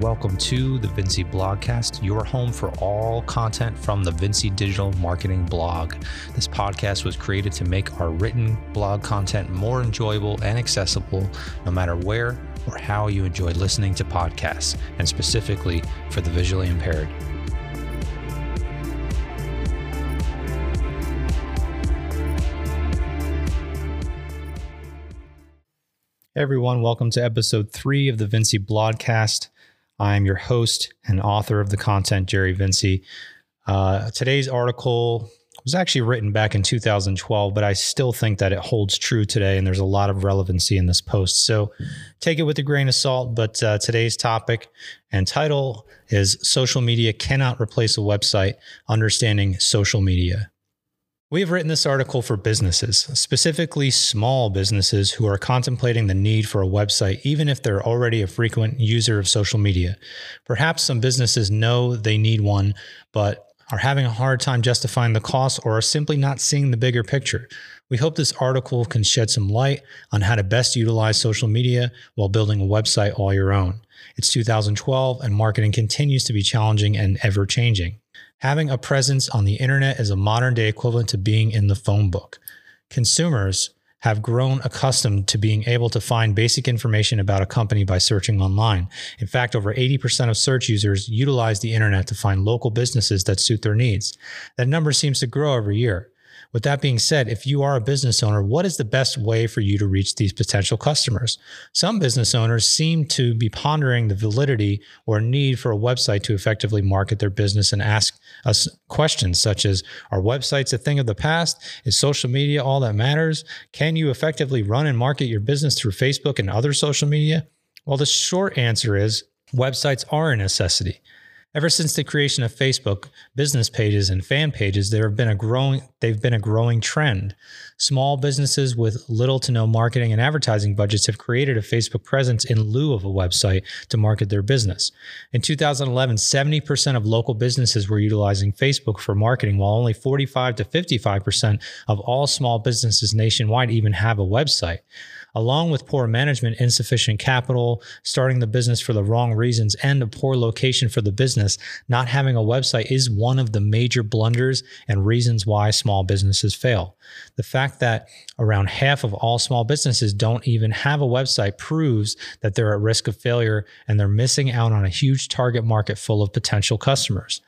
Welcome to the Vinci Blogcast, your home for all content from the Vinci Digital Marketing blog. This podcast was created to make our written blog content more enjoyable and accessible no matter where or how you enjoy listening to podcasts, and specifically for the visually impaired. Everyone, welcome to episode three of the Vinci Blogcast. I'm your host and author of the content, Jerry Vinci. Uh, today's article was actually written back in 2012, but I still think that it holds true today, and there's a lot of relevancy in this post. So take it with a grain of salt. But uh, today's topic and title is Social Media Cannot Replace a Website Understanding Social Media. We have written this article for businesses, specifically small businesses who are contemplating the need for a website, even if they're already a frequent user of social media. Perhaps some businesses know they need one, but are having a hard time justifying the cost or are simply not seeing the bigger picture. We hope this article can shed some light on how to best utilize social media while building a website all your own. It's 2012 and marketing continues to be challenging and ever changing. Having a presence on the internet is a modern day equivalent to being in the phone book. Consumers have grown accustomed to being able to find basic information about a company by searching online. In fact, over 80% of search users utilize the internet to find local businesses that suit their needs. That number seems to grow every year. With that being said, if you are a business owner, what is the best way for you to reach these potential customers? Some business owners seem to be pondering the validity or need for a website to effectively market their business and ask us questions such as Are websites a thing of the past? Is social media all that matters? Can you effectively run and market your business through Facebook and other social media? Well, the short answer is websites are a necessity. Ever since the creation of Facebook, business pages and fan pages, there have been a growing they've been a growing trend. Small businesses with little to no marketing and advertising budgets have created a Facebook presence in lieu of a website to market their business. In 2011, 70% of local businesses were utilizing Facebook for marketing, while only 45 to 55% of all small businesses nationwide even have a website along with poor management, insufficient capital, starting the business for the wrong reasons, and a poor location for the business, not having a website is one of the major blunders and reasons why small businesses fail. The fact that around half of all small businesses don't even have a website proves that they're at risk of failure and they're missing out on a huge target market full of potential customers.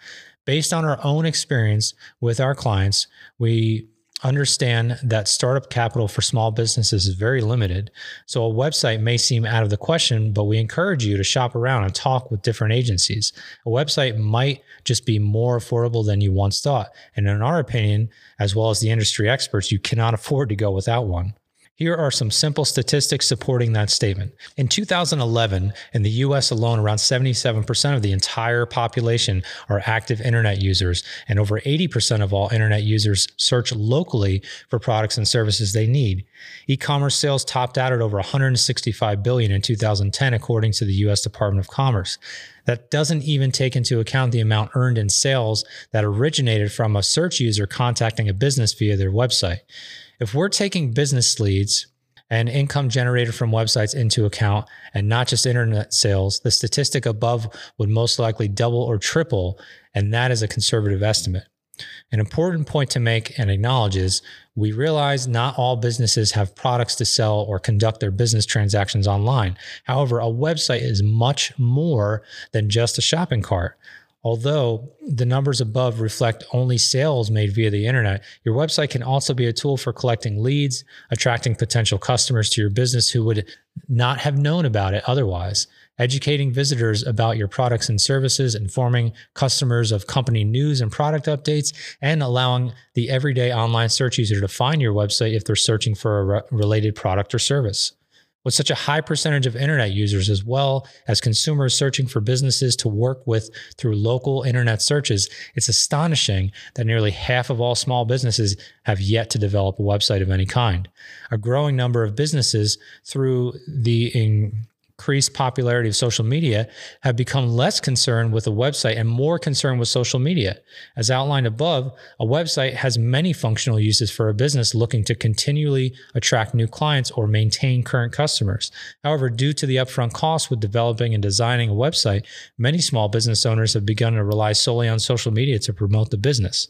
Based on our own experience with our clients, we understand that startup capital for small businesses is very limited. So a website may seem out of the question, but we encourage you to shop around and talk with different agencies. A website might just be more affordable than you once thought. And in our opinion, as well as the industry experts, you cannot afford to go without one. Here are some simple statistics supporting that statement. In 2011, in the US alone, around 77% of the entire population are active internet users, and over 80% of all internet users search locally for products and services they need. E-commerce sales topped out at over 165 billion in 2010 according to the US Department of Commerce. That doesn't even take into account the amount earned in sales that originated from a search user contacting a business via their website. If we're taking business leads and income generated from websites into account and not just internet sales, the statistic above would most likely double or triple, and that is a conservative estimate. An important point to make and acknowledge is we realize not all businesses have products to sell or conduct their business transactions online. However, a website is much more than just a shopping cart. Although the numbers above reflect only sales made via the internet, your website can also be a tool for collecting leads, attracting potential customers to your business who would not have known about it otherwise, educating visitors about your products and services, informing customers of company news and product updates, and allowing the everyday online search user to find your website if they're searching for a re- related product or service. With such a high percentage of internet users, as well as consumers searching for businesses to work with through local internet searches, it's astonishing that nearly half of all small businesses have yet to develop a website of any kind. A growing number of businesses, through the increased popularity of social media have become less concerned with a website and more concerned with social media. As outlined above, a website has many functional uses for a business looking to continually attract new clients or maintain current customers. However, due to the upfront costs with developing and designing a website, many small business owners have begun to rely solely on social media to promote the business.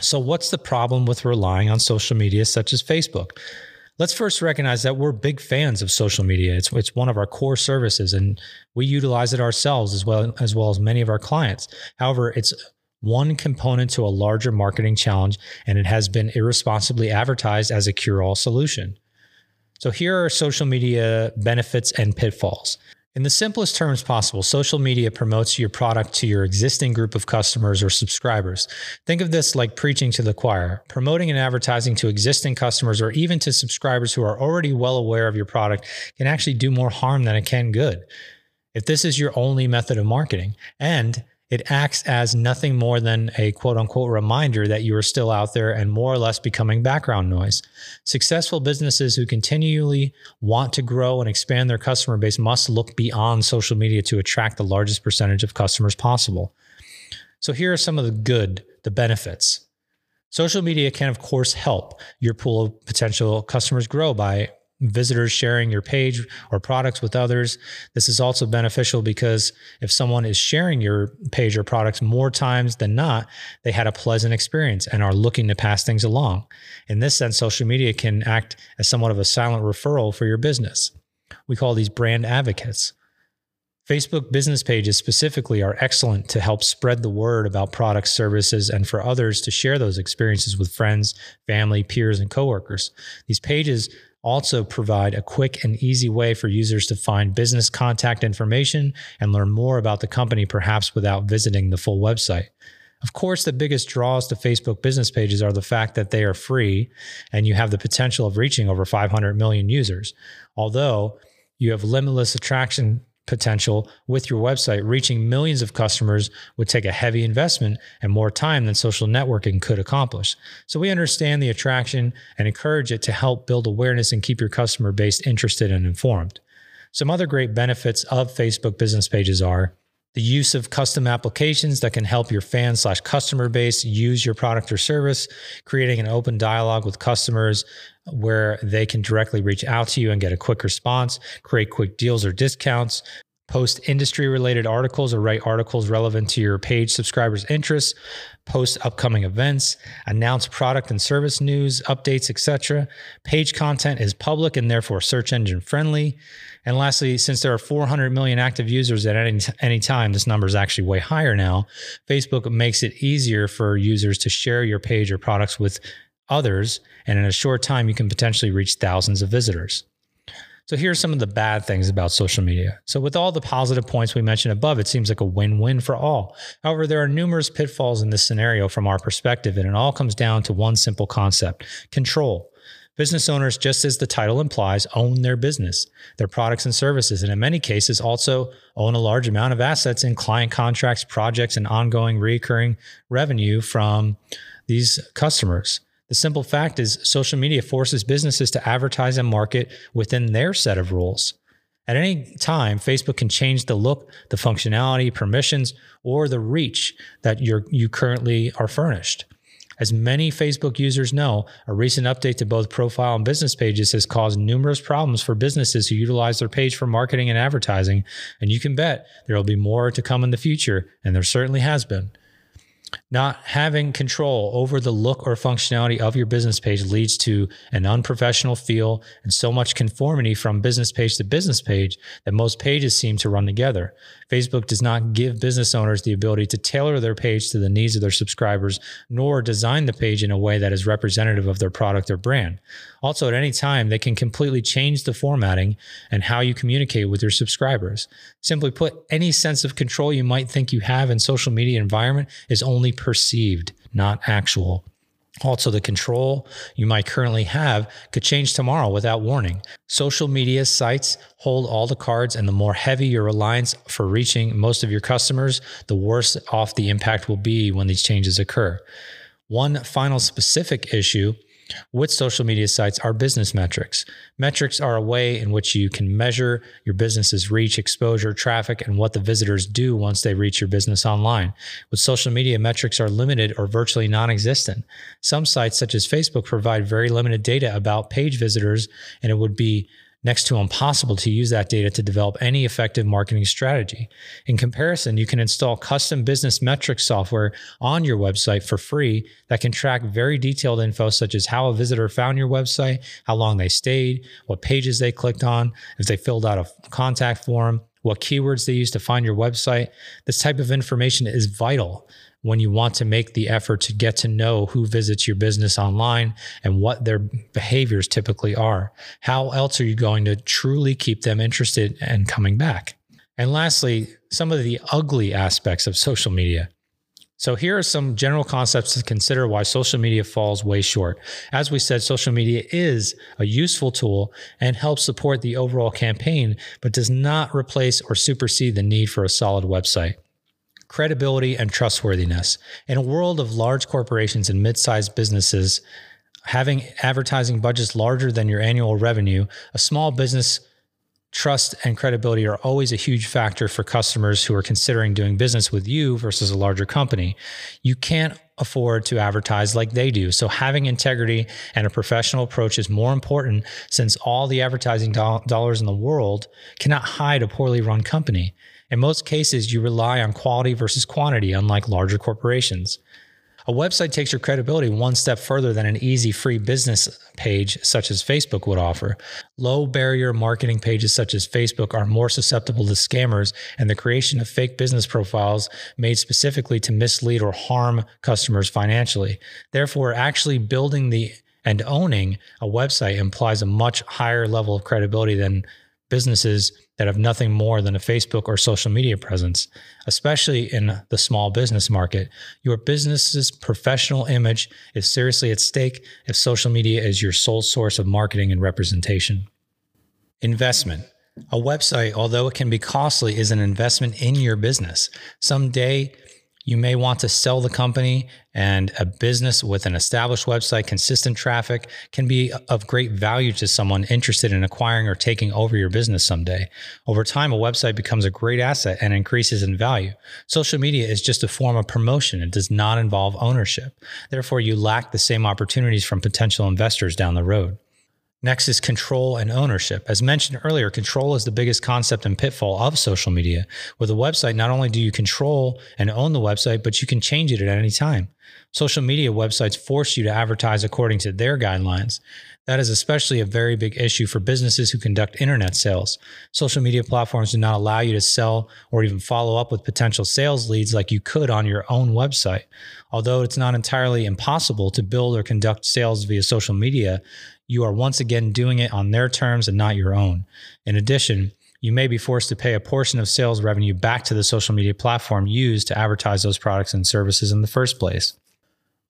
So, what's the problem with relying on social media such as Facebook? Let's first recognize that we're big fans of social media. It's, it's one of our core services, and we utilize it ourselves as well as well as many of our clients. However, it's one component to a larger marketing challenge, and it has been irresponsibly advertised as a cure-all solution. So here are social media benefits and pitfalls. In the simplest terms possible, social media promotes your product to your existing group of customers or subscribers. Think of this like preaching to the choir. Promoting and advertising to existing customers or even to subscribers who are already well aware of your product can actually do more harm than it can good. If this is your only method of marketing, and it acts as nothing more than a quote unquote reminder that you are still out there and more or less becoming background noise. Successful businesses who continually want to grow and expand their customer base must look beyond social media to attract the largest percentage of customers possible. So, here are some of the good, the benefits. Social media can, of course, help your pool of potential customers grow by visitors sharing your page or products with others. This is also beneficial because if someone is sharing your page or products more times than not, they had a pleasant experience and are looking to pass things along. In this sense, social media can act as somewhat of a silent referral for your business. We call these brand advocates. Facebook business pages specifically are excellent to help spread the word about products, services, and for others to share those experiences with friends, family, peers, and coworkers. These pages also provide a quick and easy way for users to find business contact information and learn more about the company, perhaps without visiting the full website. Of course, the biggest draws to Facebook business pages are the fact that they are free and you have the potential of reaching over 500 million users. Although you have limitless attraction potential with your website, reaching millions of customers would take a heavy investment and more time than social networking could accomplish. So we understand the attraction and encourage it to help build awareness and keep your customer base interested and informed. Some other great benefits of Facebook business pages are the use of custom applications that can help your fan slash customer base use your product or service, creating an open dialogue with customers where they can directly reach out to you and get a quick response, create quick deals or discounts, post industry related articles or write articles relevant to your page subscribers' interests, post upcoming events, announce product and service news, updates, etc. Page content is public and therefore search engine friendly. And lastly, since there are 400 million active users at any, any time, this number is actually way higher now. Facebook makes it easier for users to share your page or products with others. And in a short time, you can potentially reach thousands of visitors. So here are some of the bad things about social media. So with all the positive points we mentioned above, it seems like a win-win for all. However, there are numerous pitfalls in this scenario from our perspective, and it all comes down to one simple concept, control. Business owners, just as the title implies, own their business, their products and services, and in many cases also own a large amount of assets in client contracts, projects, and ongoing recurring revenue from these customers. The simple fact is, social media forces businesses to advertise and market within their set of rules. At any time, Facebook can change the look, the functionality, permissions, or the reach that you currently are furnished. As many Facebook users know, a recent update to both profile and business pages has caused numerous problems for businesses who utilize their page for marketing and advertising. And you can bet there will be more to come in the future, and there certainly has been. Not having control over the look or functionality of your business page leads to an unprofessional feel and so much conformity from business page to business page that most pages seem to run together. Facebook does not give business owners the ability to tailor their page to the needs of their subscribers, nor design the page in a way that is representative of their product or brand. Also, at any time, they can completely change the formatting and how you communicate with your subscribers. Simply put, any sense of control you might think you have in social media environment is only perceived, not actual. Also, the control you might currently have could change tomorrow without warning. Social media sites hold all the cards, and the more heavy your reliance for reaching most of your customers, the worse off the impact will be when these changes occur. One final specific issue with social media sites are business metrics. Metrics are a way in which you can measure your business's reach, exposure, traffic, and what the visitors do once they reach your business online. With social media, metrics are limited or virtually non existent. Some sites, such as Facebook, provide very limited data about page visitors, and it would be next to impossible to use that data to develop any effective marketing strategy. In comparison, you can install custom business metrics software on your website for free that can track very detailed info such as how a visitor found your website, how long they stayed, what pages they clicked on, if they filled out a contact form, what keywords they used to find your website. This type of information is vital when you want to make the effort to get to know who visits your business online and what their behaviors typically are. How else are you going to truly keep them interested and coming back? And lastly, some of the ugly aspects of social media. So, here are some general concepts to consider why social media falls way short. As we said, social media is a useful tool and helps support the overall campaign, but does not replace or supersede the need for a solid website credibility, and trustworthiness. In a world of large corporations and mid sized businesses, having advertising budgets larger than your annual revenue, a small business trust and credibility are always a huge factor for customers who are considering doing business with you versus a larger company. You can't afford to advertise like they do. So having integrity and a professional approach is more important since all the advertising do- dollars in the world cannot hide a poorly run company. In most cases, you rely on quality versus quantity, unlike larger corporations. A website takes your credibility one step further than an easy free business page such as Facebook would offer. Low barrier marketing pages such as Facebook are more susceptible to scammers and the creation of fake business profiles made specifically to mislead or harm customers financially. Therefore, actually building the and owning a website implies a much higher level of credibility than businesses that have nothing more than a Facebook or social media presence, especially in the small business market. Your business's professional image is seriously at stake if social media is your sole source of marketing and representation. Investment. A website, although it can be costly, is an investment in your business. Someday, you may want to sell the company, and a business with an established website, consistent traffic can be of great value to someone interested in acquiring or taking over your business someday. Over time, a website becomes a great asset and increases in value. Social media is just a form of promotion, it does not involve ownership. Therefore, you lack the same opportunities from potential investors down the road. Next is control and ownership. As mentioned earlier, control is the biggest concept and pitfall of social media. With a website, not only do you control and own the website, but you can change it at any time. Social media websites force you to advertise according to their guidelines. That is especially a very big issue for businesses who conduct internet sales. Social media platforms do not allow you to sell or even follow up with potential sales leads like you could on your own website. Although it's not entirely impossible to build or conduct sales via social media, you are once again doing it on their terms and not your own. In addition, you may be forced to pay a portion of sales revenue back to the social media platform used to advertise those products and services in the first place.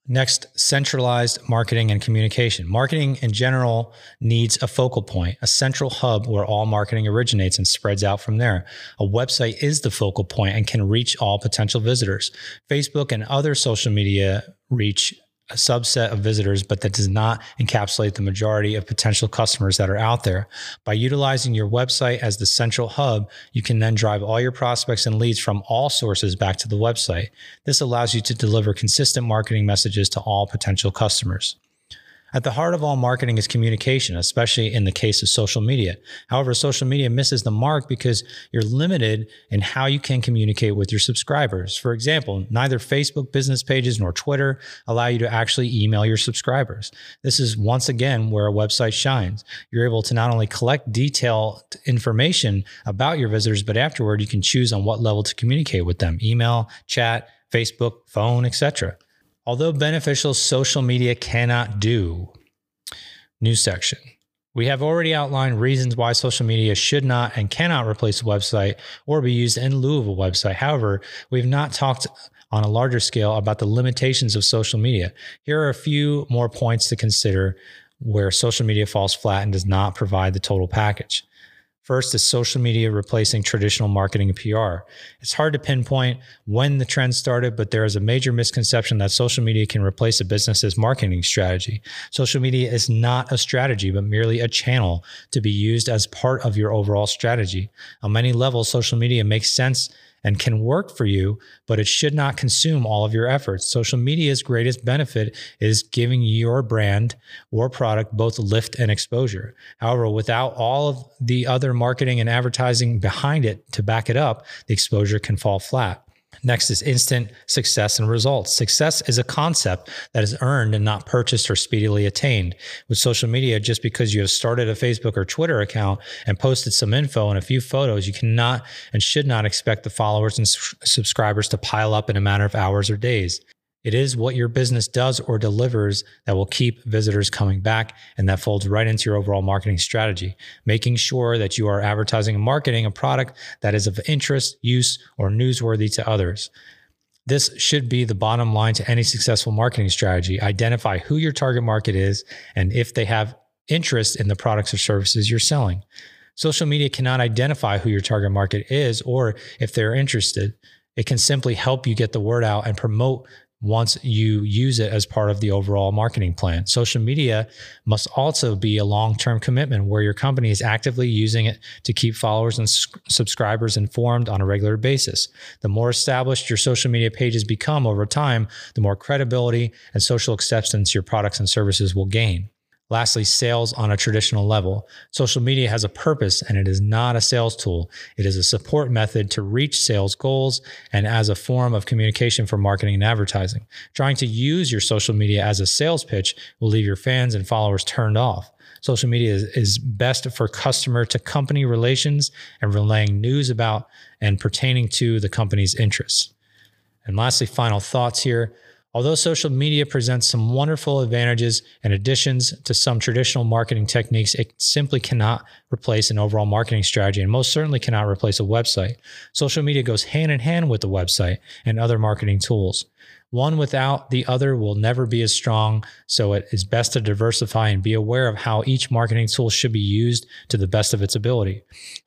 Next, centralized marketing and communication. Marketing in general needs a focal point, a central hub where all marketing originates and spreads out from there. A website is the focal point and can reach all potential visitors. Facebook and other social media reach a subset of visitors, but that does not encapsulate the majority of potential customers that are out there. By utilizing your website as the central hub, you can then drive all your prospects and leads from all sources back to the website. This allows you to deliver consistent marketing messages to all potential customers. At the heart of all marketing is communication, especially in the case of social media. However, social media misses the mark because you're limited in how you can communicate with your subscribers. For example, neither Facebook business pages nor Twitter allow you to actually email your subscribers. This is once again where a website shines. You're able to not only collect detailed information about your visitors, but afterward you can choose on what level to communicate with them email, chat, Facebook, phone, etc. Although beneficial, social media cannot do. New section. We have already outlined reasons why social media should not and cannot replace a website or be used in lieu of a website. However, we've not talked on a larger scale about the limitations of social media. Here are a few more points to consider where social media falls flat and does not provide the total package. First is social media replacing traditional marketing and PR. It's hard to pinpoint when the trend started, but there is a major misconception that social media can replace a business's marketing strategy. Social media is not a strategy, but merely a channel to be used as part of your overall strategy. On many levels, social media makes sense and can work for you, but it should not consume all of your efforts. Social media's greatest benefit is giving your brand or product both lift and exposure. However, without all of the other marketing and advertising behind it to back it up, the exposure can fall flat. Next is instant success and results. Success is a concept that is earned and not purchased or speedily attained. With social media, just because you have started a Facebook or Twitter account and posted some info and a few photos, you cannot and should not expect the followers and subscribers to pile up in a matter of hours or days. It is what your business does or delivers that will keep visitors coming back. And that folds right into your overall marketing strategy, making sure that you are advertising and marketing a product that is of interest, use, or newsworthy to others. This should be the bottom line to any successful marketing strategy. Identify who your target market is and if they have interest in the products or services you're selling. Social media cannot identify who your target market is or if they're interested. It can simply help you get the word out and promote once you use it as part of the overall marketing plan. Social media must also be a long term commitment where your company is actively using it to keep followers and subscribers informed on a regular basis. The more established your social media pages become over time, the more credibility and social acceptance your products and services will gain. Lastly, sales on a traditional level. Social media has a purpose and it is not a sales tool. It is a support method to reach sales goals and as a form of communication for marketing and advertising. Trying to use your social media as a sales pitch will leave your fans and followers turned off. Social media is, is best for customer to company relations and relaying news about and pertaining to the company's interests. And lastly, final thoughts here. Although social media presents some wonderful advantages and additions to some traditional marketing techniques, it simply cannot replace an overall marketing strategy and most certainly cannot replace a website. Social media goes hand in hand with the website and other marketing tools. One without the other will never be as strong, so it is best to diversify and be aware of how each marketing tool should be used to the best of its ability.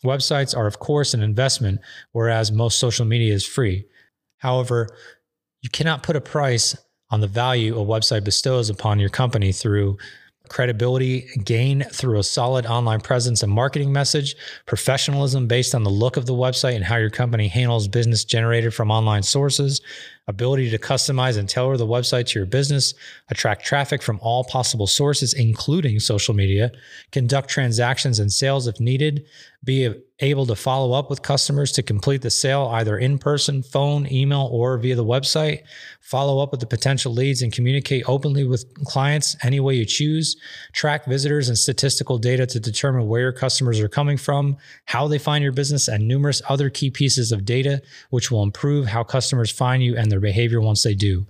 Websites are, of course, an investment, whereas most social media is free. However, you cannot put a price on the value a website bestows upon your company through credibility gain through a solid online presence and marketing message, professionalism based on the look of the website and how your company handles business generated from online sources, ability to customize and tailor the website to your business, attract traffic from all possible sources, including social media, conduct transactions and sales if needed, be able to follow up with customers to complete the sale either in person, phone, email, or via the website, follow up with the potential leads and communicate openly with clients any way you choose, track visitors and statistical data to determine where your customers are coming from, how they find your business, and numerous other key pieces of data which will improve how customers find you and their behavior once they do.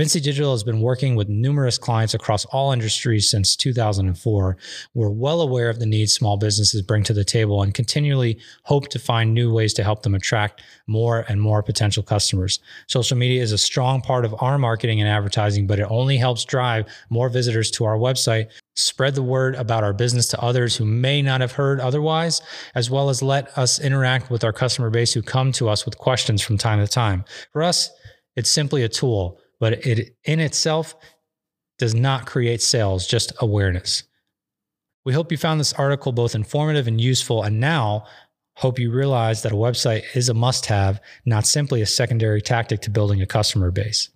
Vinci Digital has been working with numerous clients across all industries since 2004. We're well aware of the needs small businesses bring to the table and continually hope to find new ways to help them attract more and more potential customers. Social media is a strong part of our marketing and advertising, but it only helps drive more visitors to our website, spread the word about our business to others who may not have heard otherwise, as well as let us interact with our customer base who come to us with questions from time to time. For us, it's simply a tool, but it in itself does not create sales, just awareness. We hope you found this article both informative and useful, and now hope you realize that a website is a must have, not simply a secondary tactic to building a customer base.